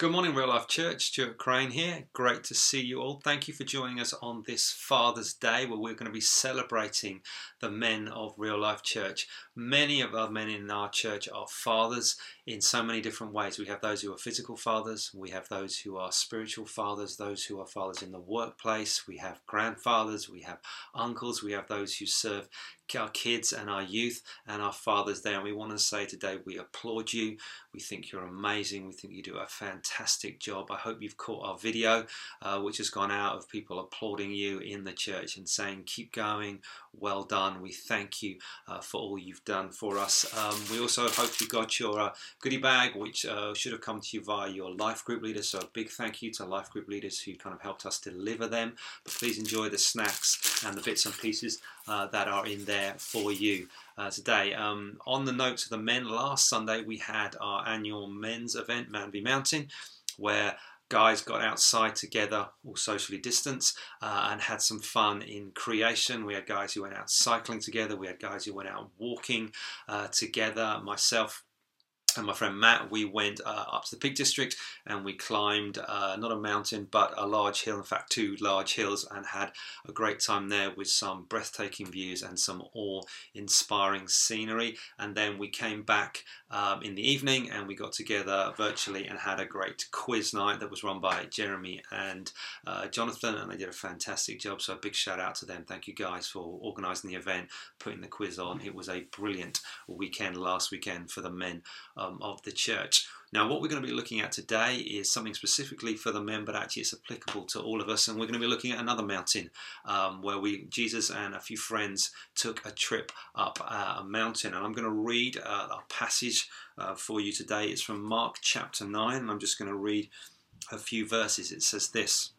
Good morning, Real Life Church. Stuart Crane here. Great to see you all. Thank you for joining us on this Father's Day where we're going to be celebrating the men of Real Life Church. Many of our men in our church are fathers in so many different ways. We have those who are physical fathers, we have those who are spiritual fathers, those who are fathers in the workplace, we have grandfathers, we have uncles, we have those who serve our kids and our youth and our fathers there. And we want to say today we applaud you. We think you're amazing. We think you do a fantastic job. I hope you've caught our video, uh, which has gone out of people applauding you in the church and saying, keep going, well done. We thank you uh, for all you've done for us. Um, we also hope you got your uh, goodie bag, which uh, should have come to you via your life group leaders. So a big thank you to life group leaders who kind of helped us deliver them. But please enjoy the snacks and the bits and pieces uh, that are in there for you. Uh, today. Um, on the notes of the men, last Sunday we had our annual men's event, Manby Mountain, where guys got outside together, all socially distanced, uh, and had some fun in creation. We had guys who went out cycling together, we had guys who went out walking uh, together. Myself, and my friend Matt, we went uh, up to the Peak District and we climbed uh, not a mountain but a large hill, in fact, two large hills, and had a great time there with some breathtaking views and some awe inspiring scenery. And then we came back um, in the evening and we got together virtually and had a great quiz night that was run by Jeremy and uh, Jonathan, and they did a fantastic job. So, a big shout out to them. Thank you guys for organising the event, putting the quiz on. It was a brilliant weekend last weekend for the men um, of the church. Now, what we're going to be looking at today is something specifically for the men, but actually it's applicable to all of us. And we're going to be looking at another mountain um, where we, Jesus and a few friends, took a trip up uh, a mountain. And I'm going to read uh, a passage uh, for you today. It's from Mark chapter 9, and I'm just going to read a few verses. It says this,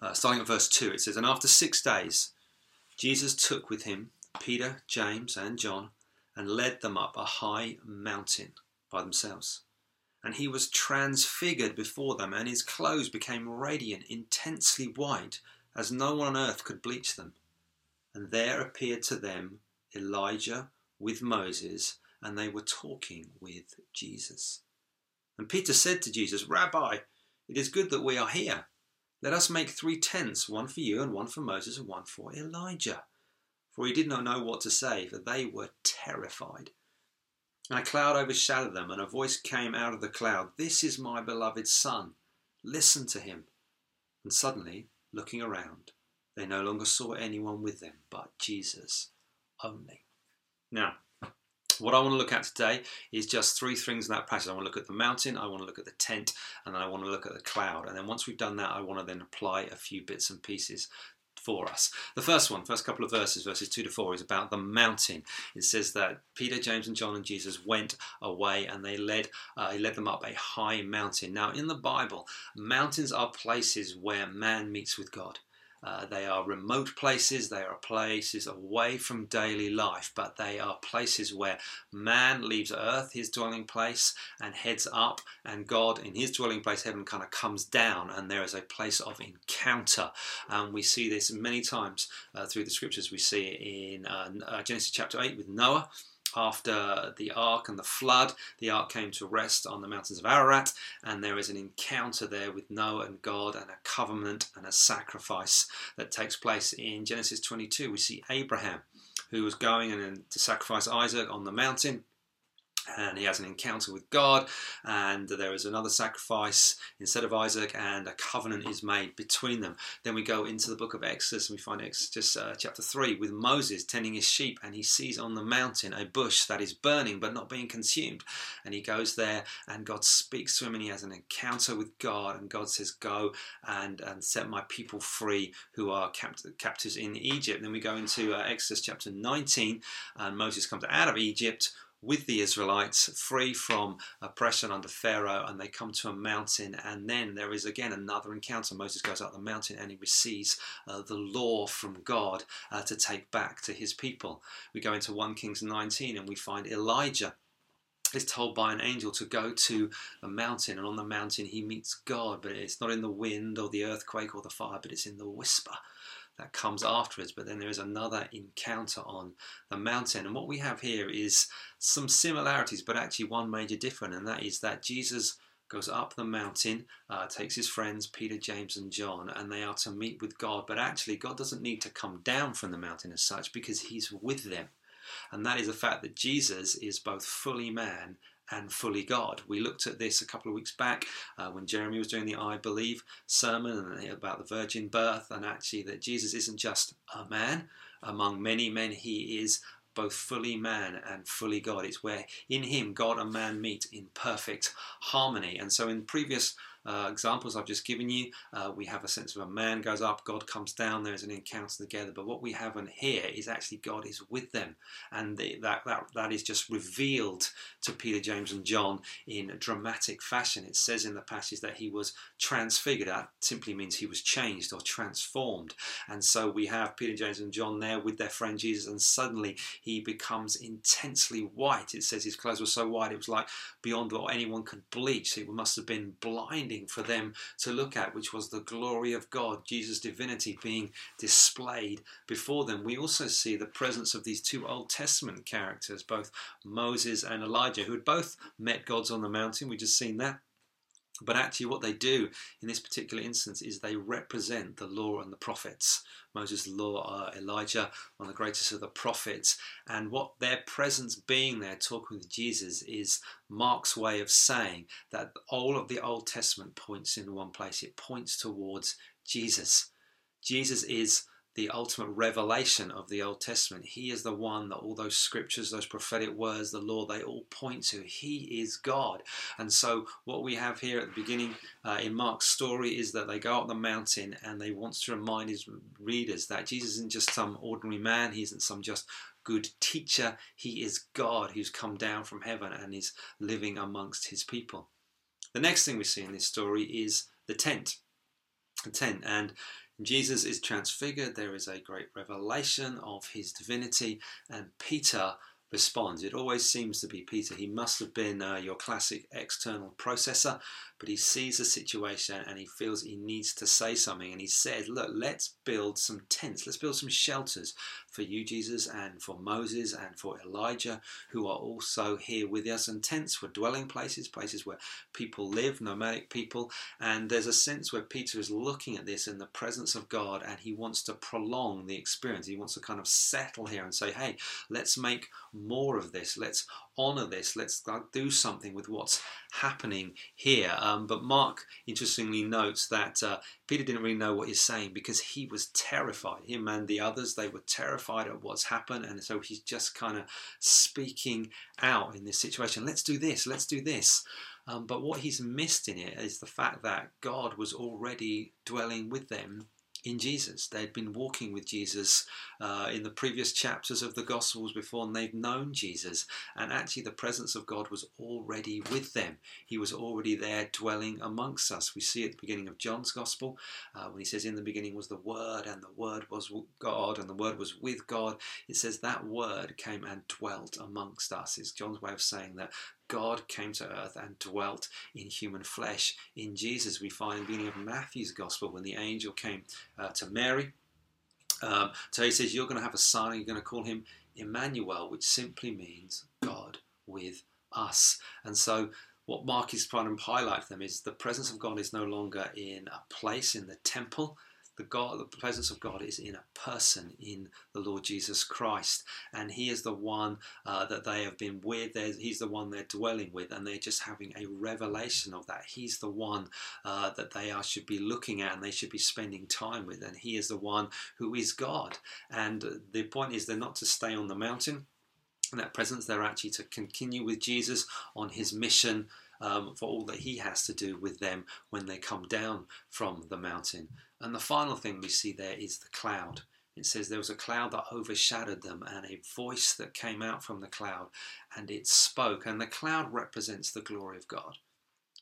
uh, starting at verse 2. It says, And after six days, Jesus took with him Peter, James, and John and led them up a high mountain by themselves. And he was transfigured before them, and his clothes became radiant, intensely white, as no one on earth could bleach them. And there appeared to them Elijah with Moses, and they were talking with Jesus. And Peter said to Jesus, Rabbi, it is good that we are here. Let us make three tents, one for you, and one for Moses, and one for Elijah for he did not know what to say, for they were terrified. And a cloud overshadowed them, and a voice came out of the cloud This is my beloved Son, listen to him. And suddenly, looking around, they no longer saw anyone with them but Jesus only. Now, what I want to look at today is just three things in that passage. I want to look at the mountain, I want to look at the tent, and then I want to look at the cloud. And then once we've done that, I want to then apply a few bits and pieces for us. The first one, first couple of verses, verses 2 to 4, is about the mountain. It says that Peter, James, and John and Jesus went away and they led, uh, he led them up a high mountain. Now, in the Bible, mountains are places where man meets with God. Uh, they are remote places, they are places away from daily life, but they are places where man leaves earth, his dwelling place, and heads up, and God, in his dwelling place, heaven, kind of comes down, and there is a place of encounter. And we see this many times uh, through the scriptures. We see it in uh, uh Genesis chapter 8 with Noah after the ark and the flood, the ark came to rest on the mountains of Ararat, and there is an encounter there with Noah and God, and a covenant and a sacrifice that takes place in Genesis 22. We see Abraham, who was going and to sacrifice Isaac on the mountain and he has an encounter with God, and there is another sacrifice instead of Isaac, and a covenant is made between them. Then we go into the book of Exodus, and we find Exodus uh, chapter 3 with Moses tending his sheep, and he sees on the mountain a bush that is burning but not being consumed. And he goes there, and God speaks to him, and he has an encounter with God, and God says, Go and, and set my people free who are capt- captives in Egypt. Then we go into uh, Exodus chapter 19, and Moses comes out of Egypt with the Israelites, free from oppression under Pharaoh, and they come to a mountain. And then there is again another encounter. Moses goes up the mountain and he receives uh, the law from God uh, to take back to his people. We go into 1 Kings 19 and we find Elijah is told by an angel to go to a mountain, and on the mountain he meets God, but it's not in the wind or the earthquake or the fire, but it's in the whisper that comes afterwards. But then there is another encounter on the mountain. And what we have here is some similarities, but actually one major difference, and that is that Jesus goes up the mountain, uh, takes his friends, Peter, James, and John, and they are to meet with God. But actually, God doesn't need to come down from the mountain as such because he's with them. And that is the fact that Jesus is both fully man and fully God. We looked at this a couple of weeks back uh, when Jeremy was doing the I Believe sermon about the virgin birth, and actually that Jesus isn't just a man. Among many men, he is both fully man and fully God. It's where in him God and man meet in perfect harmony. And so in previous uh, examples I've just given you, uh, we have a sense of a man goes up, God comes down, there's an encounter together. But what we have in here is actually God is with them, and the, that, that, that is just revealed to Peter, James, and John in a dramatic fashion. It says in the passage that he was transfigured. That simply means he was changed or transformed. And so we have Peter, James, and John there with their friend Jesus, and suddenly he becomes intensely white. It says his clothes were so white it was like beyond what anyone could bleach. It must have been blinding for them to look at, which was the glory of God, Jesus' divinity being displayed before them. We also see the presence of these two Old Testament characters, both Moses and Elijah, who had both met gods on the mountain. We just seen that. But actually, what they do in this particular instance is they represent the law and the prophets. Moses, law, uh, Elijah, one of the greatest of the prophets. And what their presence being there, talking with Jesus, is Mark's way of saying that all of the Old Testament points in one place. It points towards Jesus. Jesus is the ultimate revelation of the Old Testament. He is the one that all those scriptures, those prophetic words, the law, they all point to. He is God. And so, what we have here at the beginning uh, in Mark's story is that they go up the mountain and they want to remind his readers that Jesus isn't just some ordinary man, he isn't some just good teacher. He is God who's come down from heaven and is living amongst his people. The next thing we see in this story is the tent. The tent. And Jesus is transfigured, there is a great revelation of his divinity, and Peter responds. It always seems to be Peter. He must have been uh, your classic external processor, but he sees the situation and he feels he needs to say something. And he says, Look, let's build some tents, let's build some shelters for you, Jesus, and for Moses and for Elijah, who are also here with us. And tents for dwelling places, places where people live, nomadic people. And there's a sense where Peter is looking at this in the presence of God and he wants to prolong the experience. He wants to kind of settle here and say, Hey, let's make more of this. Let's honor this. Let's do something with what's happening here. Um, but Mark interestingly notes that uh, Peter didn't really know what he's saying because he was terrified. Him and the others, they were terrified at what's happened. And so he's just kind of speaking out in this situation. Let's do this. Let's do this. Um, but what he's missed in it is the fact that God was already dwelling with them in Jesus. They'd been walking with Jesus uh, in the previous chapters of the Gospels before, they've known Jesus. And actually, the presence of God was already with them. He was already there dwelling amongst us. We see at the beginning of John's Gospel uh, when he says, In the beginning was the Word, and the Word was God, and the Word was with God. It says that Word came and dwelt amongst us. It's John's way of saying that God came to earth and dwelt in human flesh. In Jesus, we find in the beginning of Matthew's Gospel when the angel came uh, to Mary. Um, so he says, You're going to have a son, you're going to call him Emmanuel, which simply means God with us. And so what Mark is trying to highlight for them is the presence of God is no longer in a place in the temple, the God, the presence of God is in a person, in the Lord Jesus Christ, and He is the one uh, that they have been with. He's the one they're dwelling with, and they're just having a revelation of that. He's the one uh, that they are should be looking at, and they should be spending time with, and He is the one who is God. And the point is, they're not to stay on the mountain. In that presence, they're actually to continue with Jesus on His mission. Um, for all that he has to do with them when they come down from the mountain. And the final thing we see there is the cloud. It says there was a cloud that overshadowed them and a voice that came out from the cloud and it spoke. And the cloud represents the glory of God.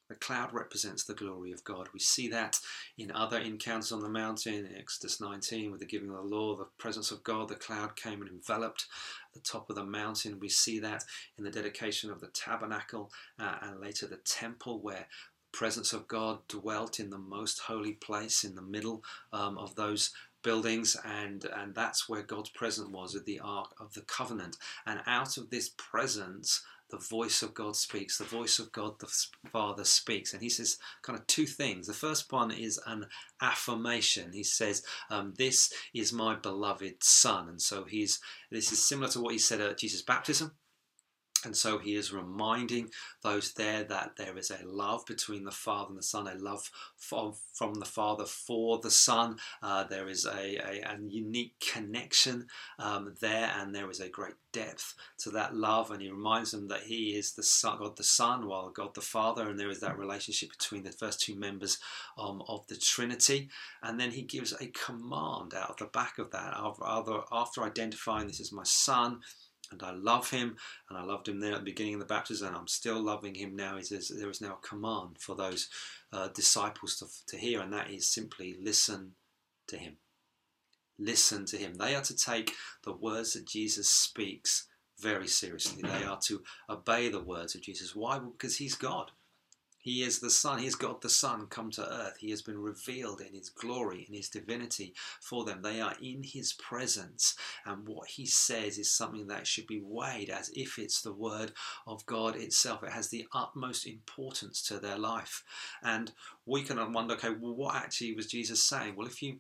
The cloud represents the glory of God. We see that in other encounters on the mountain, in Exodus 19, with the giving of the law, the presence of God, the cloud came and enveloped the top of the mountain. We see that in the dedication of the tabernacle uh, and later the temple, where the presence of God dwelt in the most holy place in the middle um, of those buildings and and that's where God's presence was at the ark of the covenant and out of this presence the voice of God speaks, the voice of God the Father speaks. And he says kind of two things. The first one is an affirmation. He says, um, This is my beloved Son. And so he's this is similar to what he said at Jesus' baptism. And so he is reminding those there that there is a love between the Father and the Son, a love from, from the Father for the Son. Uh, there is a, a, a, unique connection um, there, and there is a great depth to that love. And he reminds them that he is the Son, God the Son, while God the Father, and there is that relationship between the first two members um, of the Trinity. And then he gives a command out of the back of that, after, after identifying this as my Son and I love him, and I loved him there at the beginning of the baptism, and I'm still loving him now. He says there is now a command for those uh, disciples to, to hear, and that is simply listen to him. Listen to him. They are to take the words that Jesus speaks very seriously. They are to obey the words of Jesus. Why? Because he's God. He is the Son. He's God the Son come to earth. He has been revealed in His glory, in His divinity for them. They are in His presence. And what He says is something that should be weighed as if it's the Word of God itself. It has the utmost importance to their life. And we can wonder okay, well, what actually was Jesus saying? Well, if you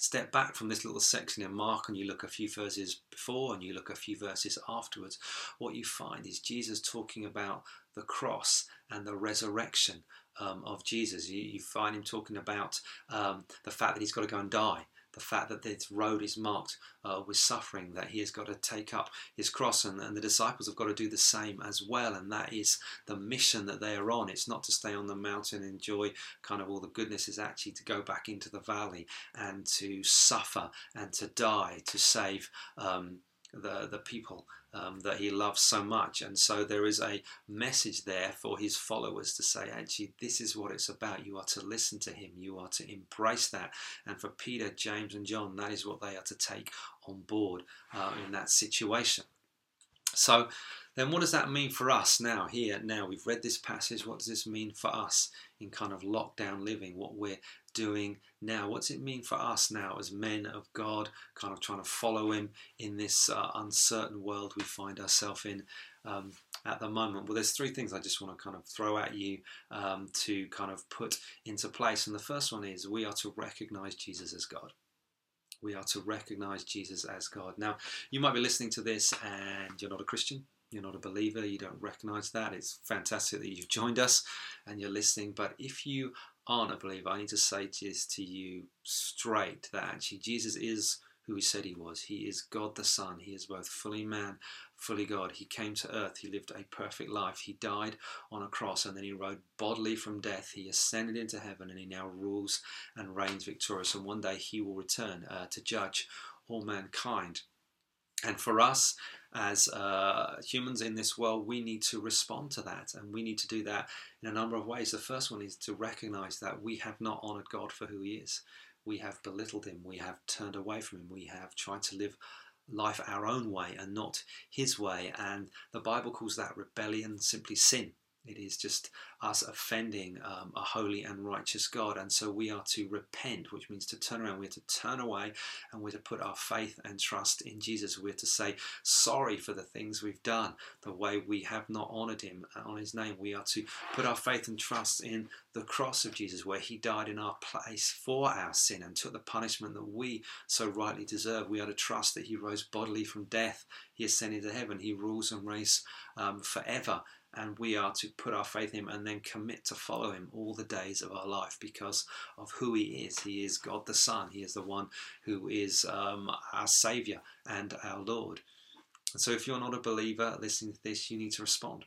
step back from this little section in Mark and you look a few verses before and you look a few verses afterwards, what you find is Jesus talking about the cross and the resurrection um, of Jesus. You, you, find him talking about um, the fact that he's got to go and die the fact that this road is marked uh, with suffering, that he has got to take up his cross, and, and, the disciples have got to do the same as well. And that is the mission that they are on. It's not to stay on the mountain and enjoy kind of all the goodness, it's actually to go back into the valley and to suffer and to die to save um, the, the people um, that he loves so much. And so there is a message there for his followers to say, actually, this is what it's about. You are to listen to him, you are to embrace that. And for Peter, James, and John, that is what they are to take on board uh, in that situation. So, then what does that mean for us now, here, now? We've read this passage. What does this mean for us in kind of lockdown living? What we're doing now? What's it mean for us now as men of God, kind of trying to follow Him in this uh, uncertain world we find ourselves in um, at the moment? Well, there's three things I just want to kind of throw at you um, to kind of put into place. And the first one is we are to recognize Jesus as God. We are to recognize Jesus as God. Now, you might be listening to this and you're not a Christian you're not a believer, you don't recognize that. It's fantastic that you've joined us and you're listening. But if you aren't a believer, I need to say this to you straight that actually Jesus is who he said he was. He is God the Son. He is both fully man, fully God. He came to earth. He lived a perfect life. He died on a cross and then he rose bodily from death. He ascended into heaven and he now rules and reigns victorious. And one day he will return uh, to judge all mankind. And for us, as uh, humans in this world, we need to respond to that, and we need to do that in a number of ways. The first one is to recognize that we have not honored God for who He is. We have belittled Him, we have turned away from Him, we have tried to live life our own way and not His way, and the Bible calls that rebellion simply sin. It is just us offending um, a holy and righteous God. And so we are to repent, which means to turn around. We're to turn away and we're to put our faith and trust in Jesus. We're to say sorry for the things we've done, the way we have not honored him uh, on his name. We are to put our faith and trust in the cross of Jesus, where he died in our place for our sin and took the punishment that we so rightly deserve. We are to trust that he rose bodily from death. He ascended to heaven. He rules and reigns um, forever and we are to put our faith in him and then commit to follow him all the days of our life because of who he is. He is God the Son, he is the one who is um, our Saviour and our Lord. And so, if you're not a believer listening to this, you need to respond.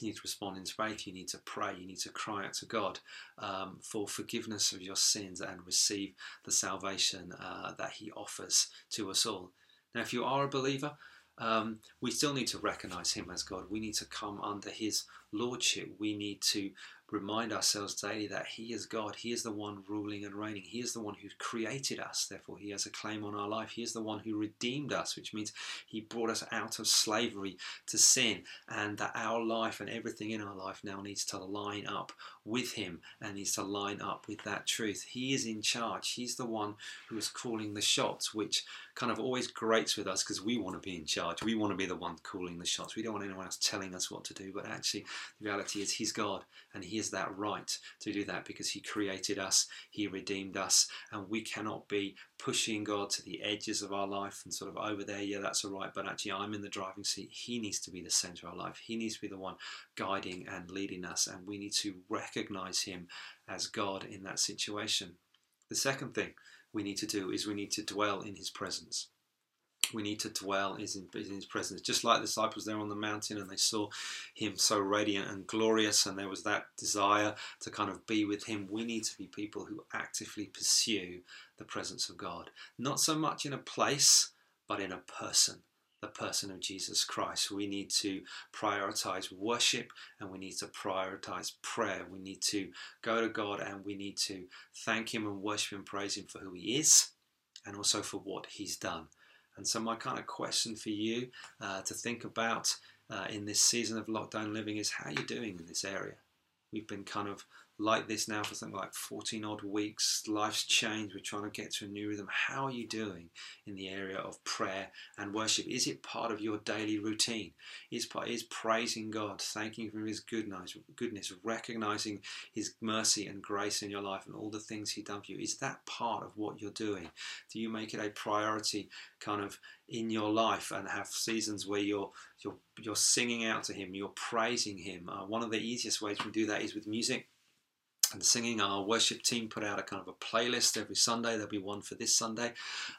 You need to respond in faith. You need to pray. You need to cry out to God um, for forgiveness of your sins and receive the salvation uh, that He offers to us all. Now, if you are a believer, um, we still need to recognize him as God. We need to come under his lordship. We need to remind ourselves daily that He is God. He is the one ruling and reigning. He is the one who created us. Therefore, He has a claim on our life. He is the one who redeemed us, which means He brought us out of slavery to sin, and that our life and everything in our life now needs to line up with Him and needs to line up with that truth. He is in charge. He's the one who is calling the shots, which kind of always grates with us because we want to be in charge. We want to be the one calling the shots. We don't want anyone else telling us what to do. But actually, the reality is He's God and He has that right to do that because He created us, He redeemed us, and we cannot be pushing God to the edges of our life and sort of over there, yeah, that's all right. But actually, I'm in the driving seat. He needs to be the center of our life. He needs to be the one guiding and leading us, and we need to recognize Him as God in that situation. The second thing we need to do is we need to dwell in His presence we need to dwell in his presence. Just like the disciples there on the mountain and they saw him so radiant and glorious, and there was that desire to kind of be with him, we need to be people who actively pursue the presence of God. Not so much in a place, but in a person. The person of Jesus Christ. We need to prioritize worship and we need to prioritize prayer. We need to go to God and we need to thank Him and worship and praise Him for who He is and also for what He's done. And so, my kind of question for you uh, to think about uh, in this season of lockdown living is how are you doing in this area? We've been kind of like this now for something like 14 odd weeks. Life's changed. We're trying to get to a new rhythm. How are you doing in the area of prayer and worship? Is it part of your daily routine? Is is praising God, thanking Him for His goodness, goodness, recognizing His mercy and grace in your life and all the things He done for you? Is that part of what you're doing? Do you make it a priority, kind of in your life, and have seasons where you're you're you're singing out to Him, you're praising Him? Uh, one of the easiest ways we do that is with music and singing. Our worship team put out a kind of a playlist every Sunday. There'll be one for this Sunday.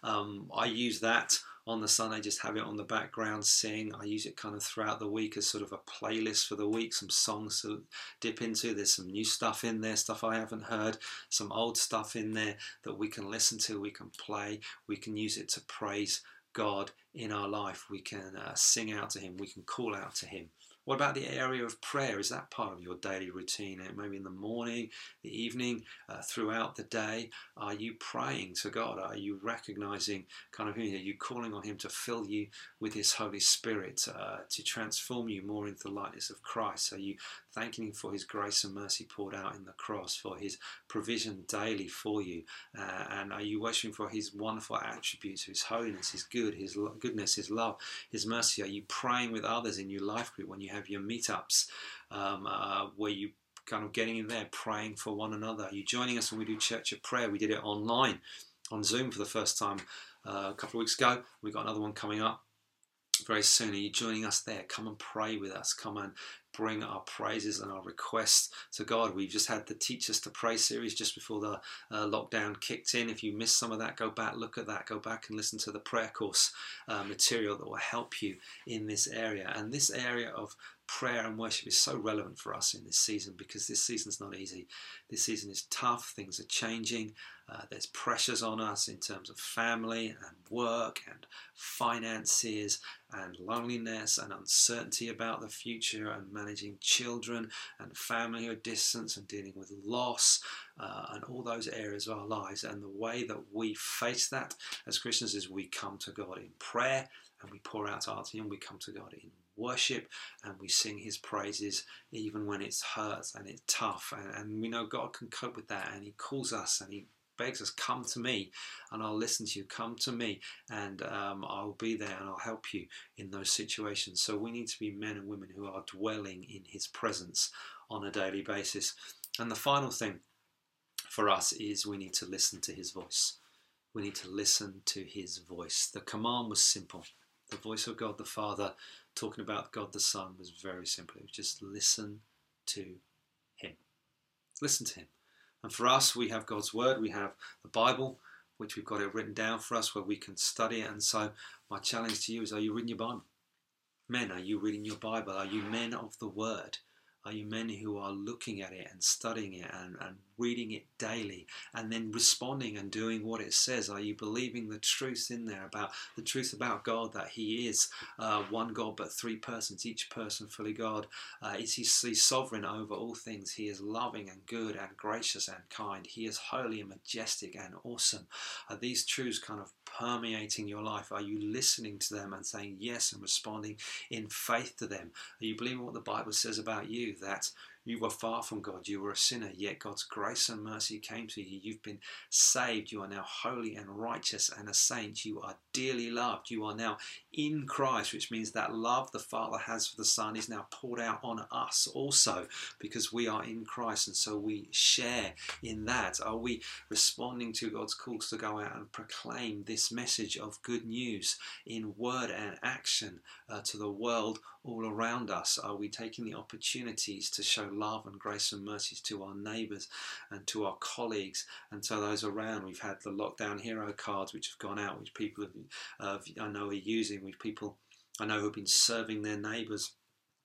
Um, I use that on the Sunday, just have it on the background, sing. I use it kind of throughout the week as sort of a playlist for the week, some songs to dip into. There's some new stuff in there, stuff I haven't heard, some old stuff in there that we can listen to, we can play, we can use it to praise God in our life. We can uh, sing out to Him, we can call out to Him. What about the area of prayer? Is that part of your daily routine? Uh, maybe in the morning, the evening, uh, throughout the day? Are you praying to God? Are you recognizing kind of, are you calling on Him to fill you with His Holy Spirit, uh, to transform you more into the likeness of Christ? Are you thanking Him for His grace and mercy poured out in the cross, for His provision daily for you? Uh, and are you worshiping for His wonderful attributes, His holiness, His good, His goodness, His love, His mercy? Are you praying with others in your life group when you have your meetups um, uh, where you kind of getting in there praying for one another. Are you joining us when we do Church of Prayer? We did it online on Zoom for the first time uh, a couple of weeks ago. We've got another one coming up very soon. Are you joining us there? Come and pray with us. Come and bring our praises and our requests to God. We've just had the Teach Us to Pray series just before the uh, lockdown kicked in. If you missed some of that, go back, look at that, go back and listen to the prayer course uh, material that will help you in this area. And this area of prayer and worship is so relevant for us in this season because this season's not easy. This season is tough, things are changing, uh, there's pressures on us in terms of family and work and finances and loneliness and uncertainty about the future and managing children and family or distance and dealing with loss uh, and all those areas of our lives. And the way that we face that as Christians is we come to God in prayer and we pour out our hearts Him. We come to God in worship and we sing his praises even when it's hurt and it's tough. And, and we know God can cope with that and he calls us and he begs us come to me and I'll listen to you. Come to me and um, I'll be there and I'll help you in those situations. So we need to be men and women who are dwelling in his presence on a daily basis. And the final thing for us is we need to listen to his voice. We need to listen to his voice. The command was simple. The voice of God the Father talking about God the Son was very simple. It was just listen to Him. Listen to Him. And for us, we have God's Word, we have the Bible, which we've got it written down for us where we can study it. And so, my challenge to you is are you reading your Bible? Men, are you reading your Bible? Are you men of the Word? Are you men who are looking at it and studying it and, and reading it daily and then responding and doing what it says? Are you believing the truth in there about the truth about God that He is uh, one God but three persons, each person fully God? Uh, is he, He's sovereign over all things? He is loving and good and gracious and kind. He is holy and majestic and awesome. Are these truths kind of permeating your life? Are you listening to them and saying yes and responding in faith to them? Are you believing what the Bible says about you? That you were far from God. You were a sinner, yet God's grace and mercy came to you. You've been saved. You are now holy and righteous and a saint. You are dearly loved. You are now in Christ, which means that love the Father has for the Son is now poured out on us also because we are in Christ and so we share in that. Are we responding to God's calls to go out and proclaim this message of good news in word and action uh, to the world all around us? Are we taking the opportunities to show love and grace and mercies to our neighbours and to our colleagues and to those around? We've had the lockdown hero cards which have gone out, which people have, uh, I know are using, with people I know who've been serving their neighbours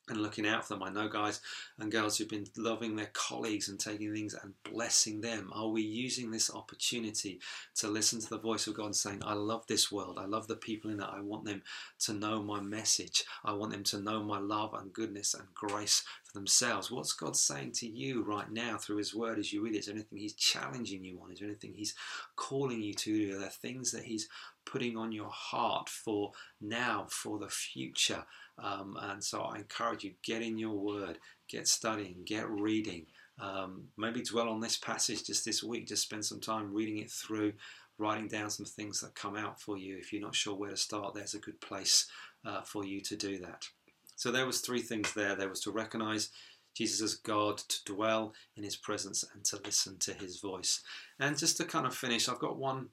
and looking out for them. I know guys and girls who've been loving their colleagues and taking things and blessing them. Are we using this opportunity to listen to the voice of God saying, I love this world. I love the people in it. I want them to know my message. I want them to know my love and goodness and grace for themselves. What's God saying to you right now through His Word as you read it? Is there anything He's challenging you on? Is there anything He's calling you to? Are there things that He's putting on your heart for now, for the future? Um, and so I encourage you, get in your word, get studying, get reading. Um, maybe dwell on this passage just this week. Just spend some time reading it through, writing down some things that come out for you. If you're not sure where to start, there's a good place uh, for you to do that. So there was three things there. There was to recognize Jesus as God, to dwell in His presence, and to listen to His voice. And just to kind of finish, I've got one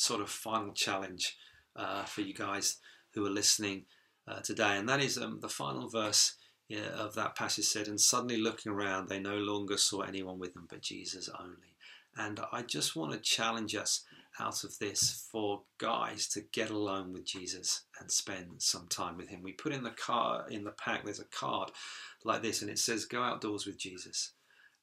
sort of final challenge uh, for you guys who are listening uh, today, and that is um, the final verse yeah, of that passage said, And suddenly looking around, they no longer saw anyone with them but Jesus only. And I just want to challenge us out of this for guys to get alone with Jesus and spend some time with him. We put in the car in the pack, there's a card like this, and it says, Go outdoors with Jesus.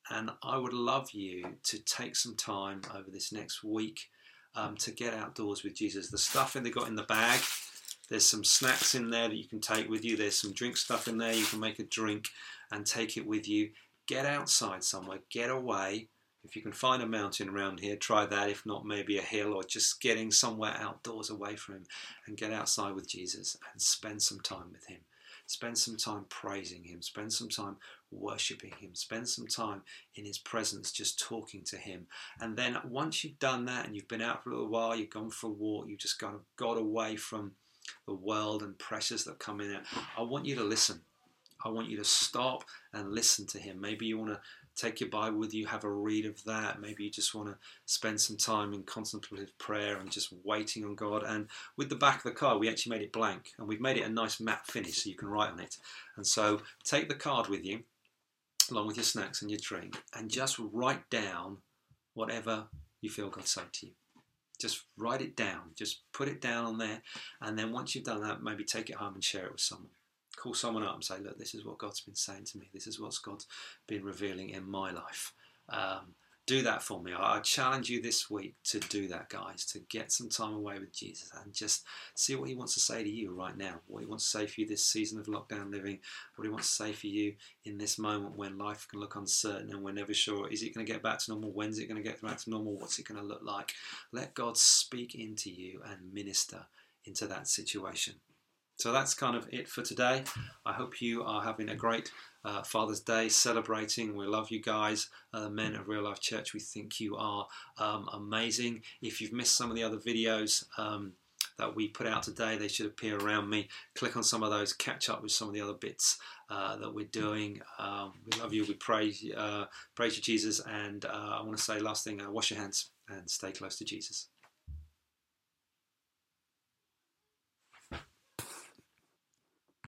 And I would love you to take some time over this next week um, to get outdoors with Jesus. The stuff that they got in the bag there's some snacks in there that you can take with you. There's some drink stuff in there. You can make a drink and take it with you. Get outside somewhere. Get away. If you can find a mountain around here, try that. If not, maybe a hill or just getting somewhere outdoors away from Him and get outside with Jesus and spend some time with Him. Spend some time praising Him. Spend some time worshipping Him. Spend some time in His presence just talking to Him. And then once you've done that and you've been out for a little while, you've gone for a walk, you've just kind of got away from the world and pressures that come in it. I want you to listen. I want you to stop and listen to him. Maybe you want to take your Bible with you, have a read of that. Maybe you just want to spend some time in contemplative prayer and just waiting on God. And with the back of the card, we actually made it blank and we've made it a nice matte finish so you can write on it. And so take the card with you, along with your snacks and your drink, and just write down whatever you feel God say to you just write it down just put it down on there and then once you've done that maybe take it home and share it with someone call someone up and say look this is what god's been saying to me this is what god's been revealing in my life um, do that for me. I challenge you this week to do that, guys, to get some time away with Jesus and just see what He wants to say to you right now, what He wants to say for you this season of lockdown living, what He wants to say for you in this moment when life can look uncertain and we're never sure is it going to get back to normal? When's it going to get back to normal? What's it going to look like? Let God speak into you and minister into that situation. So that's kind of it for today. I hope you are having a great uh, Father's Day celebrating. We love you guys, uh, men of Real Life Church. We think you are um, amazing. If you've missed some of the other videos, um, that we put out today. They should appear around me. Click on some of those, catch up with some of the other bits uh, that we're doing. Um, we love you. We praise, uh, praise you, Jesus. And uh, I want to say last thing: uh, wash your hands and stay close to Jesus.